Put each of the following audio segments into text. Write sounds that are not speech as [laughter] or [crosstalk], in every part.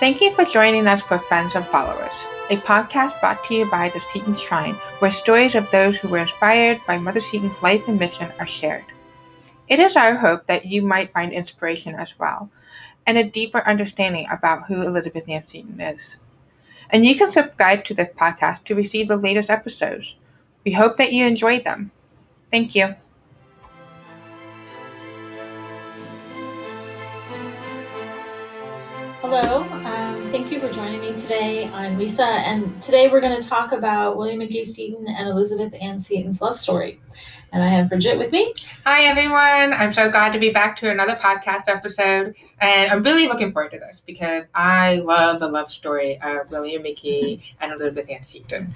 Thank you for joining us for Friends and Followers, a podcast brought to you by the Seton Shrine, where stories of those who were inspired by Mother Seton's life and mission are shared. It is our hope that you might find inspiration as well, and a deeper understanding about who Elizabeth Ann Seton is. And you can subscribe to this podcast to receive the latest episodes. We hope that you enjoyed them. Thank you. Hello, um, thank you for joining me today. I'm Lisa, and today we're going to talk about William Magee Seton and Elizabeth Ann Seton's love story. And I have Bridget with me. Hi, everyone. I'm so glad to be back to another podcast episode. And I'm really looking forward to this because I love the love story of William Magee [laughs] and Elizabeth Ann Seton.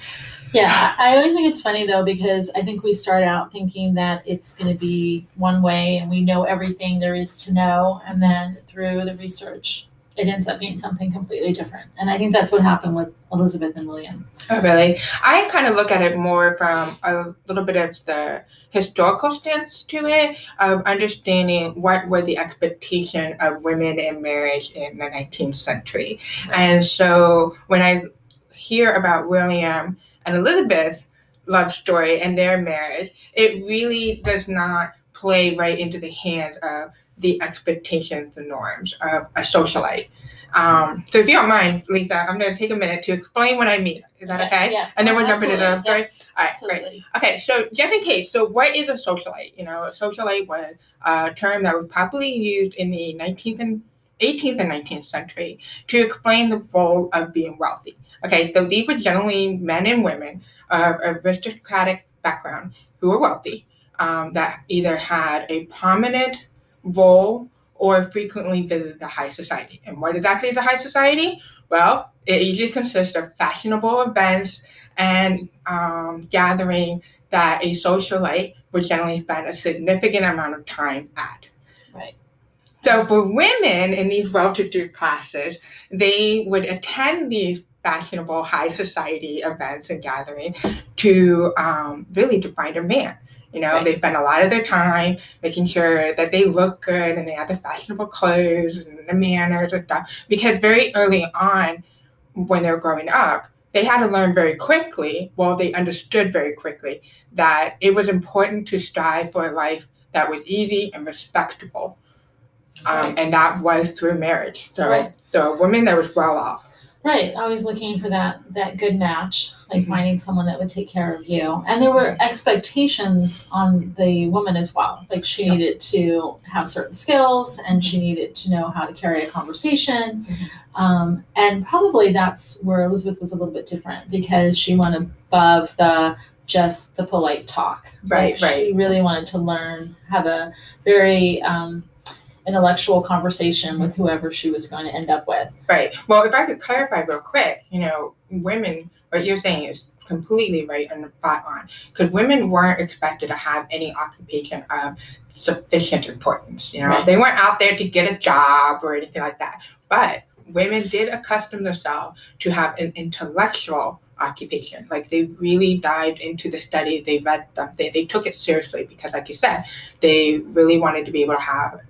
Yeah, I always think it's funny though because I think we start out thinking that it's going to be one way and we know everything there is to know. And then through the research, it ends up being something completely different. And I think that's what happened with Elizabeth and William. Oh, really? I kind of look at it more from a little bit of the historical stance to it, of understanding what were the expectation of women in marriage in the 19th century. And so when I hear about William and Elizabeth's love story and their marriage, it really does not play right into the hand of the expectations and norms of a socialite. Um, so if you don't mind, Lisa, I'm going to take a minute to explain what I mean. Is that okay? Yeah. And then we'll jump into the story. Yes. All right, Absolutely. great. Okay, so just in case, so what is a socialite? You know, a socialite was a term that was popularly used in the 19th and 18th and 19th century to explain the role of being wealthy. Okay, so these were generally men and women of aristocratic background who were wealthy um, that either had a prominent role or frequently visit the high society. And what exactly is the high society? Well, it usually consists of fashionable events and um, gathering that a socialite would generally spend a significant amount of time at. Right. So for women in these well-to-do classes, they would attend these fashionable high society events and gatherings to um, really to find a man. You know, Right. they spend a lot of their time making sure that they look good and they have the fashionable clothes and the manners and stuff. Because very early on, when they were growing up, they had to learn very quickly, well, they understood very quickly that it was important to strive for a life that was easy and respectable. Um, Right. and that was through marriage. So, Right. so a woman that was well off. Right. Always looking for that that good match, like Mhm. finding someone that would take care of you. And there were expectations on the woman as well. Like she Yeah. needed to have certain skills and she needed to know how to carry a conversation. Mhm. Um, and probably that's where Elizabeth was a little bit different because she went above the just the polite talk. Right, Like, She really wanted to learn, have a very um, intellectual conversation with mm-hmm. whoever she was going to end up with. Right. Well, if I could clarify real quick, you know, women, what you're saying is completely right and spot on. Because women weren't expected to have any occupation of sufficient importance. You know, Right. they weren't out there to get a job or anything like that. But women did accustom themselves to have an intellectual occupation. Like they really dived into the study, they read something, they took it seriously because, like you said, they really wanted to be able to have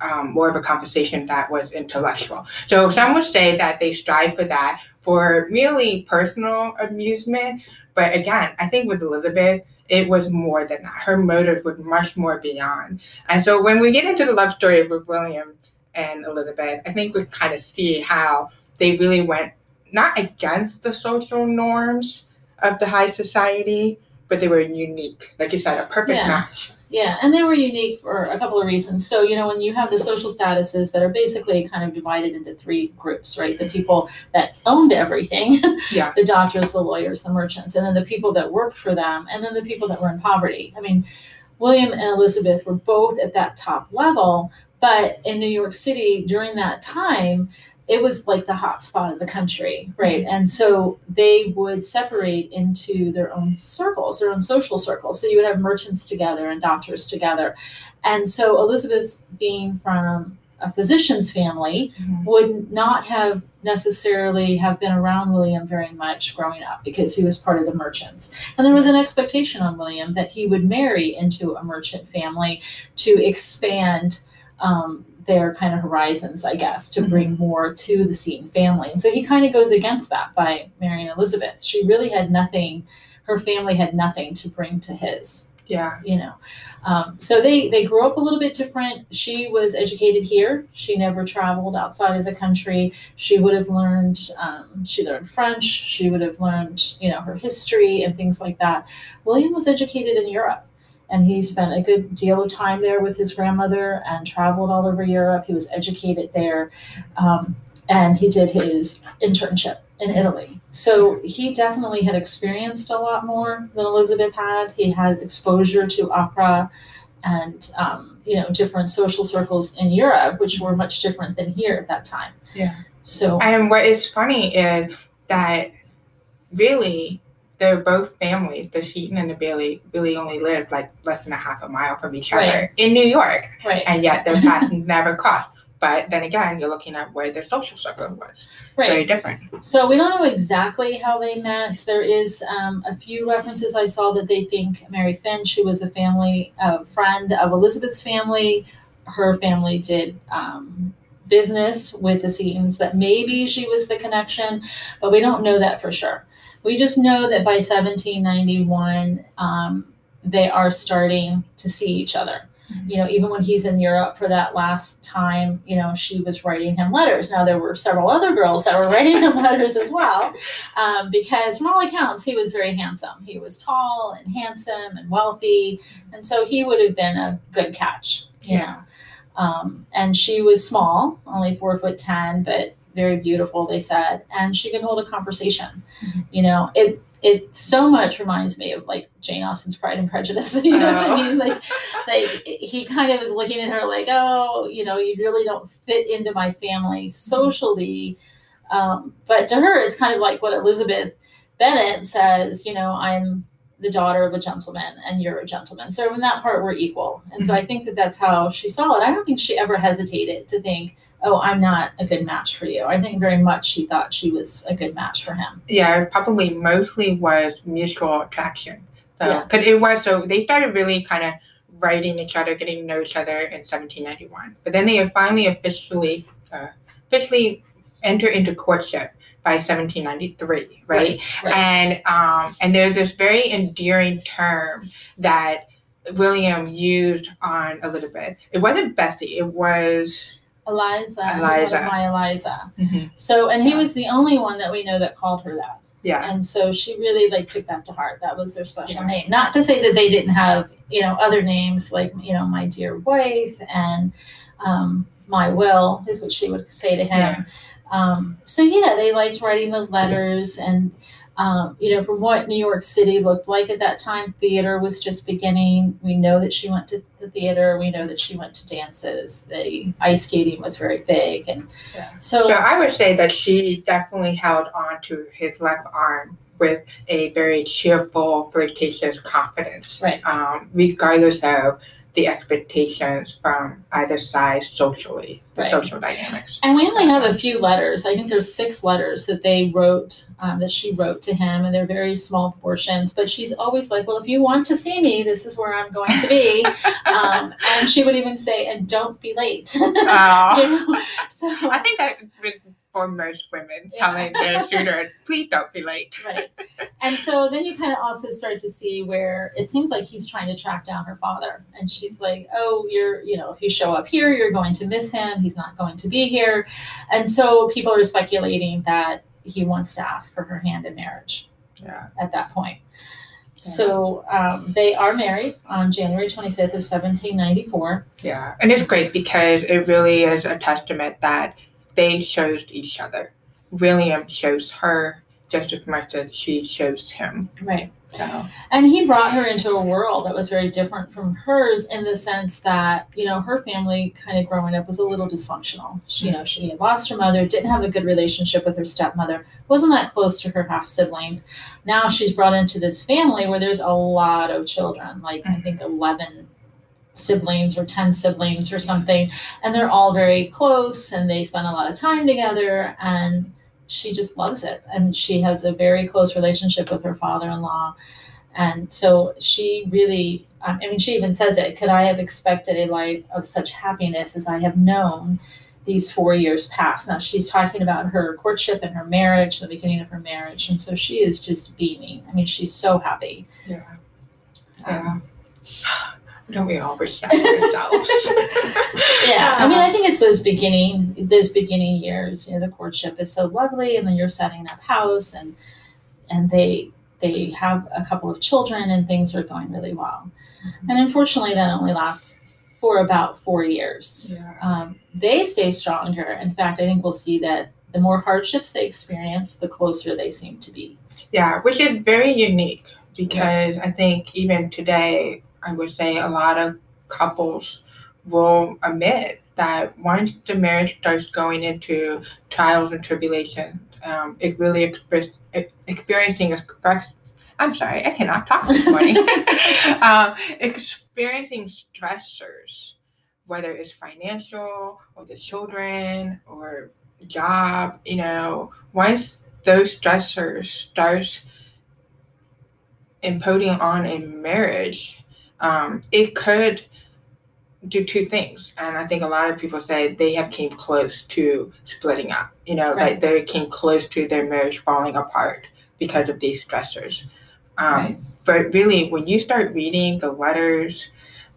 um, more of a conversation that was intellectual. So some would say that they strive for that for merely personal amusement. But again, I think with Elizabeth, it was more than that. Her motive was much more beyond. And so when we get into the love story with William and Elizabeth, I think we kind of see how they really went not against the social norms of the high society, but they were unique. Like you said, a perfect Yeah. match. Yeah, and they were unique for a couple of reasons. So, you know, when you have the social statuses that are basically kind of divided into three groups, right? The people that owned everything, [laughs] Yeah. the doctors, the lawyers, the merchants, and then the people that worked for them, and then the people that were in poverty. I mean, William and Elizabeth were both at that top level, but in New York City during that time, it was like the hot spot of the country, right? And so they would separate into their own circles, their own social circles. So you would have merchants together and doctors together. And so Elizabeth's being from a physician's family Mhm. would not have necessarily have been around William very much growing up because he was part of the merchants. And there was an expectation on William that he would marry into a merchant family to expand um, their kind of horizons, I guess, to bring more to the Seton family. And so he kind of goes against that by marrying Elizabeth. She really had nothing, her family had nothing to bring to his Yeah. you know. Um, so they they grew up a little bit different. She was educated here. She never traveled outside of the country. She would have learned um, she learned french. She would have learned you know her history and things like that. William was educated in europe and he spent a good deal of time there with his grandmother and traveled all over europe he was educated there um, and he did his internship in italy so he definitely had experienced a lot more than Elizabeth had. He had exposure to opera and um, you know different social circles in Europe, which were much different than here at that time. Yeah. So And what is funny is that really they're both families, the Seton and the Bayley, really only lived like less than a half a mile from each Right. other in New York, right, and yet their [laughs] paths never crossed. But then again, you're looking at where their social circle was right. very different. So we don't know exactly how they met. There is um, a few references I saw that they think Mary Finch, who was a family friend of Elizabeth's family, her family did um, business with the Setons. That maybe she was the connection, but we don't know that for sure. We just know that by 1791, um, they are starting to see each other you know, even when he's in Europe for that last time, you know, she was writing him letters. Now, there were several other girls that were writing him [laughs] letters as well, um, because from all accounts, he was very handsome. He was tall and handsome and wealthy. And so he would have been a good catch, you know. Um, and she was small, only four foot 10, but very beautiful, they said. And she could hold a conversation. Mhm. You know, it, it so much reminds me of like Jane Austen's Pride and Prejudice. [laughs] You know what I Oh. mean? Like, like he kind of is looking at her like, oh, you know, you really don't fit into my family socially. Um, but to her, it's kind of like what Elizabeth Bennet says, you know, I'm the daughter of a gentleman and you're a gentleman. So in that part, we're equal. And so I think that that's how she saw it. I don't think she ever hesitated to think, oh, I'm not a good match for you. I think very much she thought she was a good match for him. Yeah, it probably mostly was mutual attraction. So, Yeah. because it was so they started really kind of writing each other, getting to know each other in 1791. But then they finally officially, uh, officially enter into courtship by 1793, right? Right. And um, and there's this very endearing term that William used on Elizabeth. It wasn't Bessie. It was Eliza, Eliza. my Eliza. So, and he was the only one that we know that called her that. yeah, And so she really like took that to heart. That was their special Yeah. name. Not to say that they didn't have, you know, other names like, you know, my dear wife and um, my will is what she would say to him. Yeah. Um, so yeah, they liked writing the letters and um, you know, from what New York City looked like at that time, theater was just beginning. We know that she went to the theater. We know that she went to dances. The ice skating was very big, and Yeah. so So I would say that she definitely held on to his left arm with a very cheerful, flirtatious confidence. Right. Um, regardless of the expectations from either side socially, the Right. social dynamics. And we only have a few letters. I think there's six letters that they wrote, um, that she wrote to him, and they're very small portions. But she's always like, "Well, if you want to see me, this is where I'm going to be." [laughs] um, and she would even say, "And don't be late." [laughs] Uh, You know? So I think that for most women, Yeah. telling their shooter, please don't be late. [laughs] right. And so then you kind of also start to see where it seems like he's trying to track down her father. And she's like, oh, you're, you know, if you show up here, you're going to miss him. He's not going to be here. And so people are speculating that he wants to ask for her hand in marriage Yeah. at that point. So um, they are married on January 25th of 1794. Yeah. And it's great because it really is a testament that they chose each other. William chose her just as much as she chose him. Right. So And he brought her into a world that was very different from hers in the sense that, you know, her family kind of growing up was a little dysfunctional. She, you know, she had lost her mother, didn't have a good relationship with her stepmother, wasn't that close to her half siblings. Now she's brought into this family where there's a lot of children, like I mm-hmm. think 11 siblings or 10 siblings or something. And they're all very close and they spend a lot of time together. And she just loves it. And she has a very close relationship with her father in law. And so she really um, I mean, she even says it. Could I have expected a life of such happiness as I have known these four years past? Now she's talking about her courtship and her marriage, the beginning of her marriage, and so she is just beaming. I mean, she's so happy. Yeah. Yeah. Don't we all respect ourselves? [laughs] yeah, I mean, I think it's those beginning those beginning years. You know, the courtship is so lovely, and then you're setting up house, and and they they have a couple of children, and things are going really well. Mm-hmm. And unfortunately, that only lasts for about four years. Yeah. Um, they stay stronger. In fact, I think we'll see that the more hardships they experience, the closer they seem to be. Yeah, which is very unique because I think even today, I would say a lot of couples will admit that once the marriage starts going into trials and tribulations, um, it really express, experiencing express. I'm sorry, I cannot talk this morning. [laughs] [laughs] um, experiencing stressors, whether it's financial or the children or job, you know, once those stressors starts imposing on a marriage, um, it could do two things. And I think a lot of people say they have came close to splitting up. You know, right. like they came close to their marriage falling apart because of these stressors. Um, right. But really, when you start reading the letters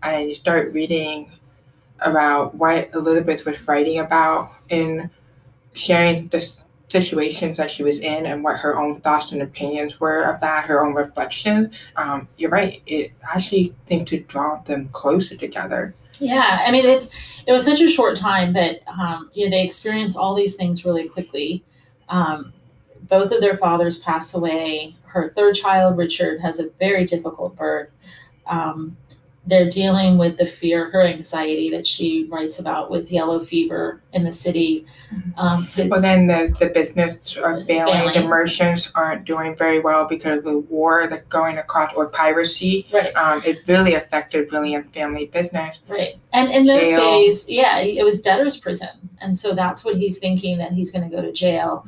and you start reading about what Elizabeth was writing about in sharing this situations that she was in and what her own thoughts and opinions were of that, her own reflection, um, you're right. It actually seemed to draw them closer together. Yeah, I mean it's it was such a short time, but um, you know they experience all these things really quickly. Um, both of their fathers pass away. Her third child, Richard, has a very difficult birth. Um, they're dealing with the fear, her anxiety that she writes about with yellow fever in the city. Mm-hmm. Um, well, then the, the business are failing. failing. The merchants aren't doing very well because of the war that's going across or piracy. Right. Um, it really affected William's family business. Right. And in those jail. days, yeah, it was debtor's prison, and so that's what he's thinking that he's going to go to jail.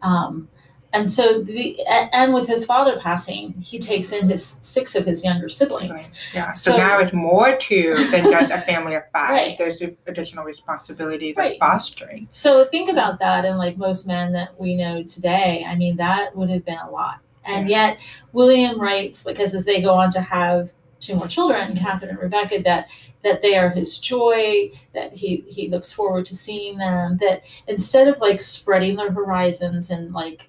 Um, and so the and with his father passing he takes in his six of his younger siblings yeah so, so now it's more to than just a family of five right. there's additional responsibilities right. of fostering so think about that and like most men that we know today i mean that would have been a lot and yeah. yet william writes because as they go on to have two more children catherine and rebecca that that they are his joy that he he looks forward to seeing them that instead of like spreading their horizons and like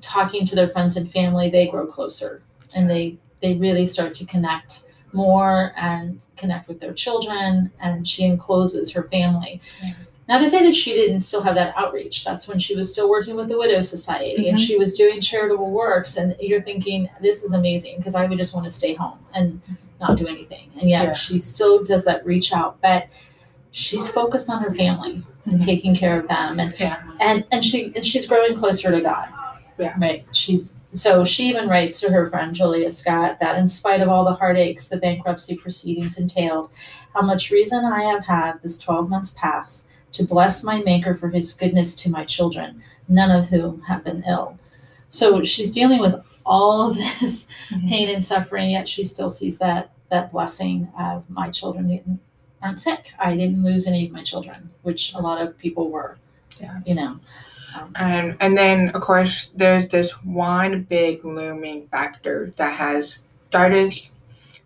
talking to their friends and family, they grow closer and they they really start to connect more and connect with their children. And she encloses her family. Yeah. Not to say that she didn't still have that outreach. That's when she was still working with the Widow Society mm-hmm. and she was doing charitable works. And you're thinking, this is amazing because I would just want to stay home and not do anything. And yet yeah. she still does that reach out. But she's focused on her family and mm-hmm. taking care of them and yeah. and and she and she's growing closer to God. Yeah. Right. She's so she even writes to her friend Julia Scott that in spite of all the heartaches the bankruptcy proceedings entailed, how much reason I have had this 12 months past to bless my maker for his goodness to my children, none of whom have been ill. So she's dealing with all of [laughs] this mm-hmm. pain and suffering, yet she still sees that that blessing of my children aren't sick. I didn't lose any of my children, which a lot of people were. Yeah. You know. And and then of course there's this one big looming factor that has started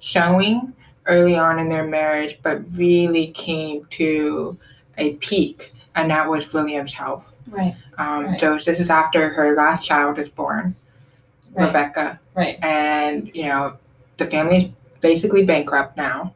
showing early on in their marriage, but really came to a peak, and that was William's health. Right. Um, right. So this is after her last child is born, right. Rebecca. Right. And you know the family's basically bankrupt now,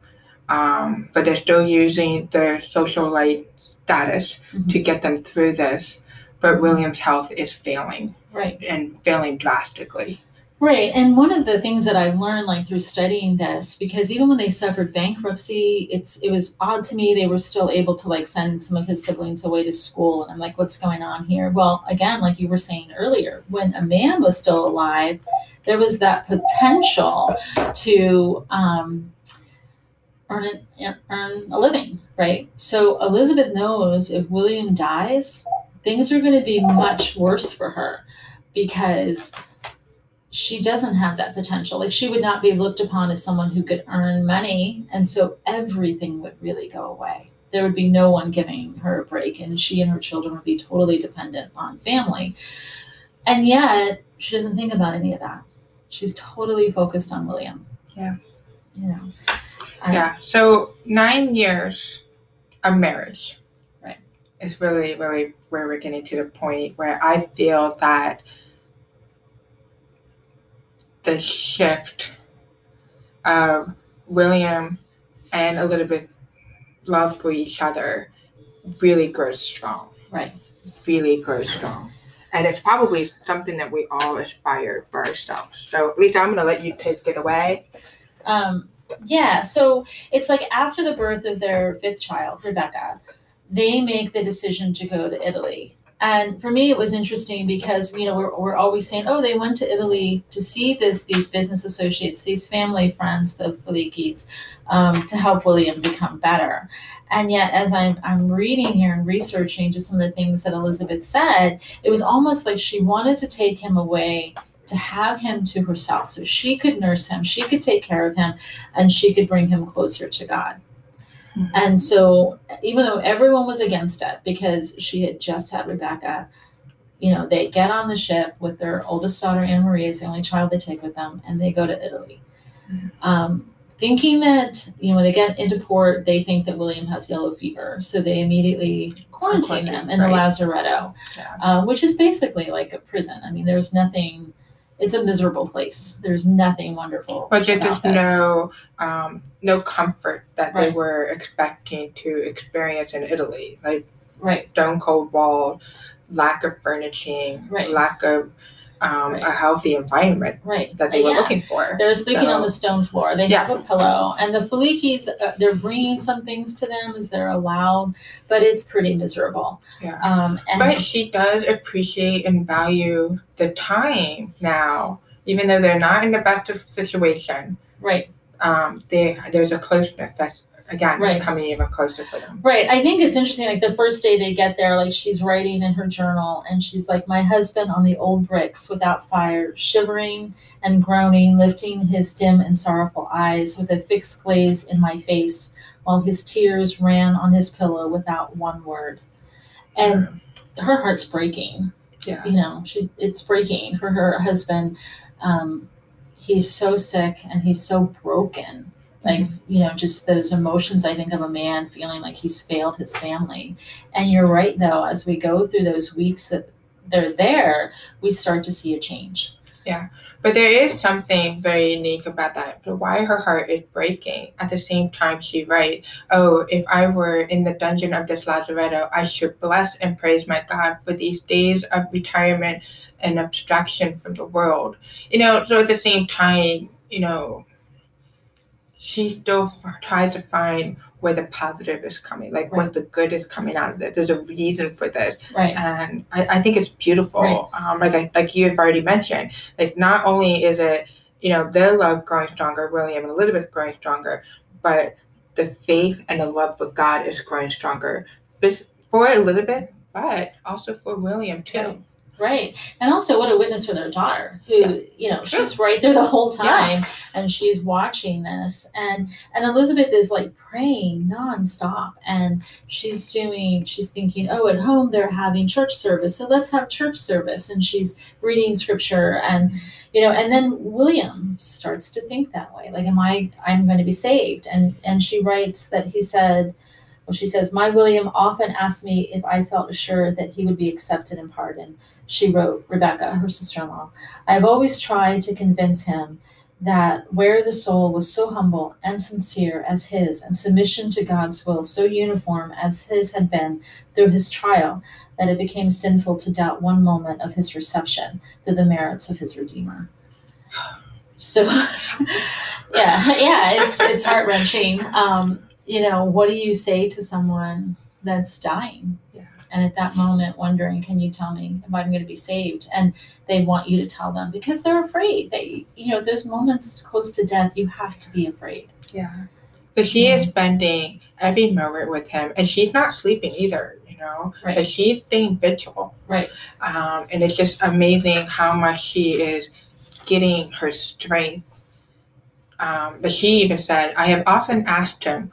um, but they're still using their socialite status mm-hmm. to get them through this but William's health is failing. Right. And failing drastically. Right. And one of the things that I've learned like through studying this, because even when they suffered bankruptcy, it's it was odd to me they were still able to like send some of his siblings away to school. And I'm like, what's going on here? Well, again, like you were saying earlier, when a man was still alive, there was that potential to um, earn, a, earn a living, right? So Elizabeth knows if William dies, things are going to be much worse for her because she doesn't have that potential. Like she would not be looked upon as someone who could earn money. And so everything would really go away. There would be no one giving her a break, and she and her children would be totally dependent on family. And yet, she doesn't think about any of that. She's totally focused on William. Yeah. You know. I- yeah. So nine years of marriage. Is really, really where we're getting to the point where I feel that the shift of William and Elizabeth's love for each other really grows strong. Right. Really grows strong. And it's probably something that we all aspire for ourselves. So, Lisa, I'm going to let you take it away. Um, yeah, so it's like after the birth of their fifth child, Rebecca, they make the decision to go to Italy. And for me, it was interesting because you know we're, we're always saying, oh, they went to Italy to see this these business associates, these family friends, the Filicchis, um, to help William become better. And yet, as I'm I'm reading here and researching just some of the things that Elizabeth said, it was almost like she wanted to take him away to have him to herself so she could nurse him, she could take care of him, and she could bring him closer to God. Mhm. And so, even though everyone was against it because she had just had Rebecca, you know, they get on the ship with their oldest daughter, Anne Marie, is the only child they take with them, and they go to Italy. Mhm. Um, thinking that, you know, when they get into port, they think that William has yellow fever. So they immediately quarantine him in the Lazaretto, Yeah. uh, which is basically like a prison. I mean, there's nothing, it's a miserable place. There's nothing wonderful. But there's this. no, um, no comfort that they were expecting to experience in Italy. Like Right, stone cold wall, lack of furnishing, Right. lack of um, Right. a healthy environment right. that they were Yeah. looking for. They're sleeping on the stone floor. They Yeah. have a pillow, and the Filicchis, uh, they're bringing some things to them as they're allowed, but it's pretty miserable. Yeah. Um, and But she does appreciate and value the time now, even though they're not in the best of situation. right, Um, they, there's a closeness that's again Right. coming even closer for them. right. I think it's interesting. Like the first day they get there, like she's writing in her journal, and she's like, "My husband on the old bricks without fire, shivering and groaning, lifting his dim and sorrowful eyes with a fixed glaze in my face, while his tears ran on his pillow without one word." And her heart's breaking. yeah, you know she it's breaking for her husband um he's so sick and he's so broken like you know just those emotions i think of a man feeling like he's failed his family and you're right though as we go through those weeks that they're there we start to see a change Yeah. But there is something very unique about that. Why her heart is breaking. At the same time, she writes, "Oh, if I were in the dungeon of this lazaretto, I should bless and praise my God for these days of retirement and abstraction from the world." You know. So at the same time, you know, she still f- tries to find where the positive is coming, like Right. what the good is coming out of it. There's a reason for this right and I, I think it's beautiful. Right. Um, like I, like you have already mentioned, like not only is it you know their love growing stronger, William and Elizabeth growing stronger, but the faith and the love for God is growing stronger for Elizabeth, but also for William too. Right. and also what a witness for their daughter who Yeah. you know she's right there the whole Yeah. time and she's watching this and and elizabeth is like praying nonstop and she's doing she's thinking oh at home they're having church service so let's have church service and she's reading scripture and you know and then william starts to think that way like am i i'm going to be saved and and she writes that he said well, she says, My William often asked me if I felt assured that he would be accepted and pardoned. She wrote, Rebecca, her sister in law. I have always tried to convince him that where the soul was so humble and sincere as his, and submission to God's will so uniform as his had been through his trial, that it became sinful to doubt one moment of his reception through the merits of his Redeemer. So, [laughs] yeah, yeah, it's it's heart wrenching. Um, you know, what do you say to someone that's dying? Yeah. And at that moment, wondering, can you tell me if I'm going to be saved? And they want you to tell them because they're afraid. They, you know, those moments close to death, you have to be afraid. Yeah. So she is spending every moment with him, and she's not sleeping either. You know, Right. but she's staying vigil. Right. Um, and it's just amazing how much she is getting her strength. Um, but she even said, I have often asked him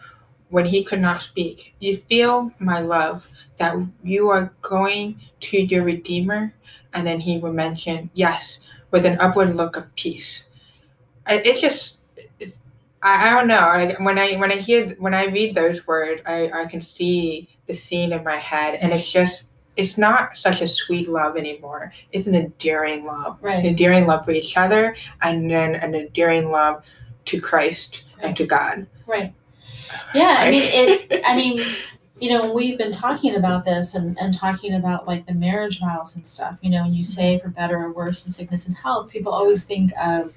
when he could not speak, You feel my love, that you are going to your Redeemer? And then he would mention, Yes, with an upward look of peace. It's just, I, I don't know. Like when I when I hear when I read those words, I, I can see the scene in my head, and it's just it's not such a sweet love anymore. It's an endearing love, Right. an endearing love for each other, and then an endearing love to Christ and to God. Right. Yeah, I mean it [laughs] I mean, you know, we've been talking about this and, and talking about like the marriage vows and stuff, you know, when you say for better or worse in sickness and health, people always think of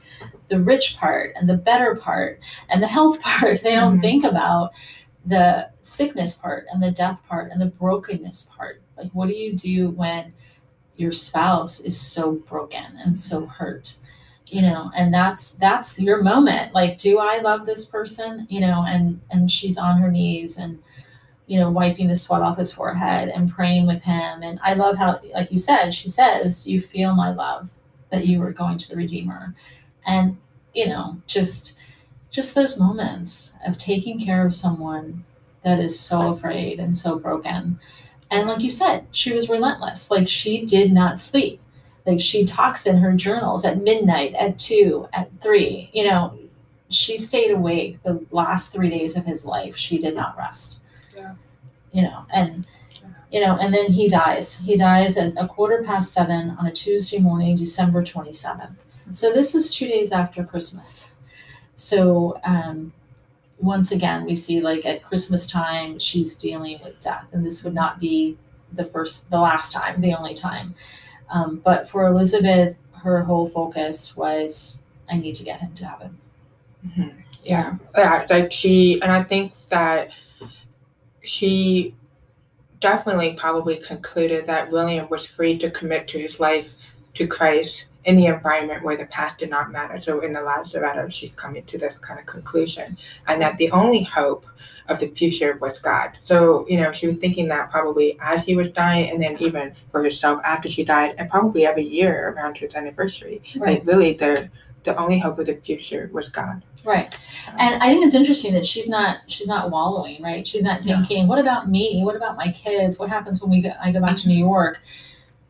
the rich part and the better part and the health [laughs] part. They don't Mhm. think about the sickness part and the death part and the brokenness part. Like what do you do when your spouse is so broken and so hurt? You know and that's that's your moment. Like do i love this person? You know and and she's on her knees and you know wiping the sweat off his forehead and praying with him. And i love how like you said she says you feel my love that you were going to the redeemer. And you know just just those moments of taking care of someone that is so afraid and so broken. And like you said she was relentless. Like she did not sleep like she talks in her journals at midnight at two at three you know? She stayed awake the last three days of his life. She did not rest. Yeah. you know and you know and then he dies. He dies at a quarter past seven on a tuesday morning december 27th so this is two days after christmas. So um once again we see like at christmas time she's dealing with death and this would not be the first the last time the only time um, but for Elizabeth, her whole focus was, I need to get him to heaven. Yeah, yeah, like she, and I think that she definitely probably concluded that William was free to commit to his life to Christ in the environment where the past did not matter. So in the Lazaretto, she's coming to this kind of conclusion, and that the only hope of the future was God. So, you know, she was thinking that probably as he was dying, and then even for herself after she died, and probably every year around his anniversary. Right. Like really the the only hope of the future was God. Right. And I think it's interesting that she's not she's not wallowing, right? She's not No. thinking, what about me? What about my kids? What happens when we go, I go back to New York?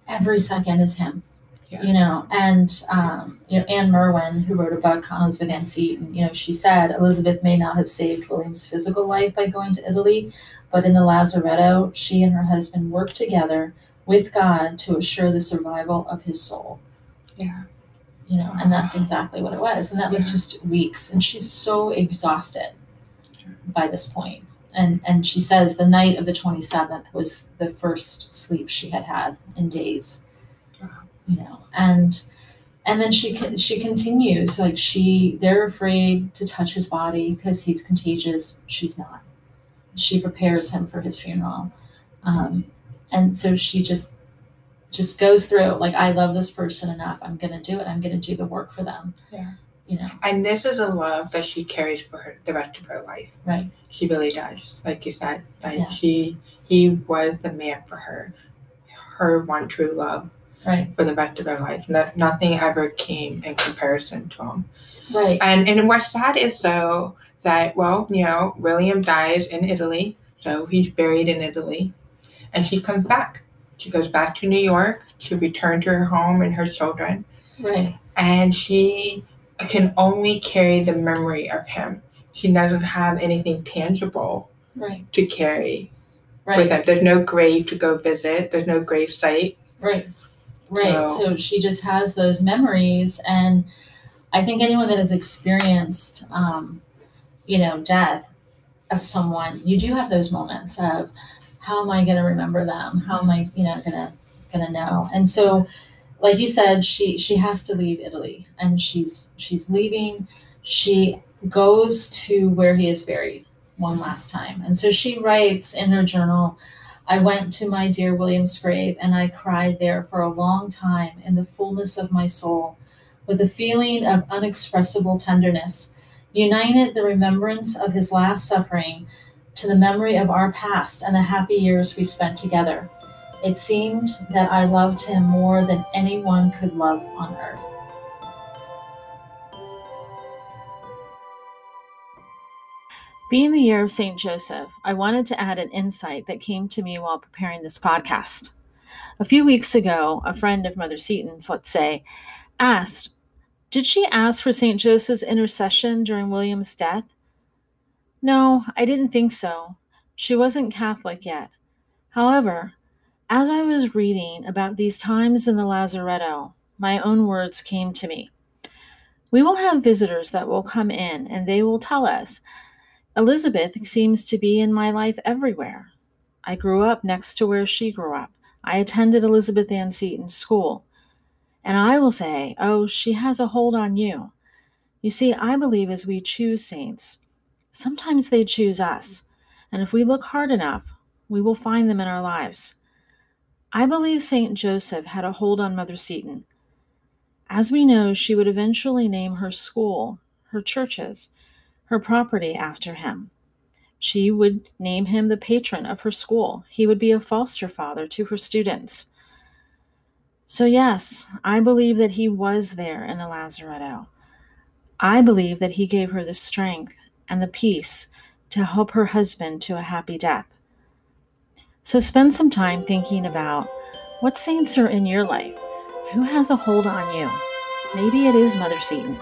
Every second is him. Yeah. You know, and um, you know, Anne Merwin, who wrote a book on Elizabeth Ann Seton, you know, she said Elizabeth may not have saved William's physical life by going to Italy, but in the Lazaretto, she and her husband worked together with God to assure the survival of his soul. Yeah. You know, and that's exactly what it was. And that was Yeah. just weeks. And she's so exhausted by this point. And and she says the night of the 27th was the first sleep she had had in days. You know, and and then she she continues like she they're afraid to touch his body because he's contagious. She's not. She prepares him for his funeral, um, and so she just just goes through like I love this person enough. I'm gonna do it. I'm gonna do the work for them. Yeah. You know. And this is a love that she carries for her the rest of her life. Right. She really does. Like you said, like Yeah. she he was the man for her, her one true love Right. for the rest of their life. No, nothing ever came in comparison to him. Right. And and what's sad is so that well, you know, William dies in Italy, so he's buried in Italy, and she comes back. She goes back to New York to return to her home and her children. Right. and she can only carry the memory of him. She doesn't have anything tangible Right. to carry right. with him. There's no grave to go visit. There's no grave site. Right. Right. So- So she just has those memories and I think anyone that has experienced um, you know, death of someone, you do have those moments of how am I gonna remember them? How am I, you know, gonna gonna know? And so like you said, she she has to leave Italy and she's she's leaving. She goes to where he is buried one last time. And so she writes in her journal, I went to my dear William's grave and I cried there for a long time in the fullness of my soul, with a feeling of unexpressible tenderness, united the remembrance of his last suffering to the memory of our past and the happy years we spent together. It seemed that I loved him more than anyone could love on earth. Being the year of St. Joseph, I wanted to add an insight that came to me while preparing this podcast. A few weeks ago, a friend of Mother Seton's, let's say, asked, Did she ask for St. Joseph's intercession during William's death? No, I didn't think so. She wasn't Catholic yet. However, as I was reading about these times in the Lazaretto, my own words came to me. We will have visitors that will come in and they will tell us Elizabeth seems to be in my life everywhere. I grew up next to where she grew up. I attended Elizabeth Ann Seton School. And I will say, oh, she has a hold on you. You see, I believe as we choose saints, sometimes they choose us. And if we look hard enough, we will find them in our lives. I believe St. Joseph had a hold on Mother Seton. As we know, she would eventually name her school, her churches, her property after him. She would name him the patron of her school. He would be a foster father to her students. So, yes, I believe that he was there in the Lazaretto. I believe that he gave her the strength and the peace to help her husband to a happy death. So, spend some time thinking about what saints are in your life. Who has a hold on you? Maybe it is Mother Seton.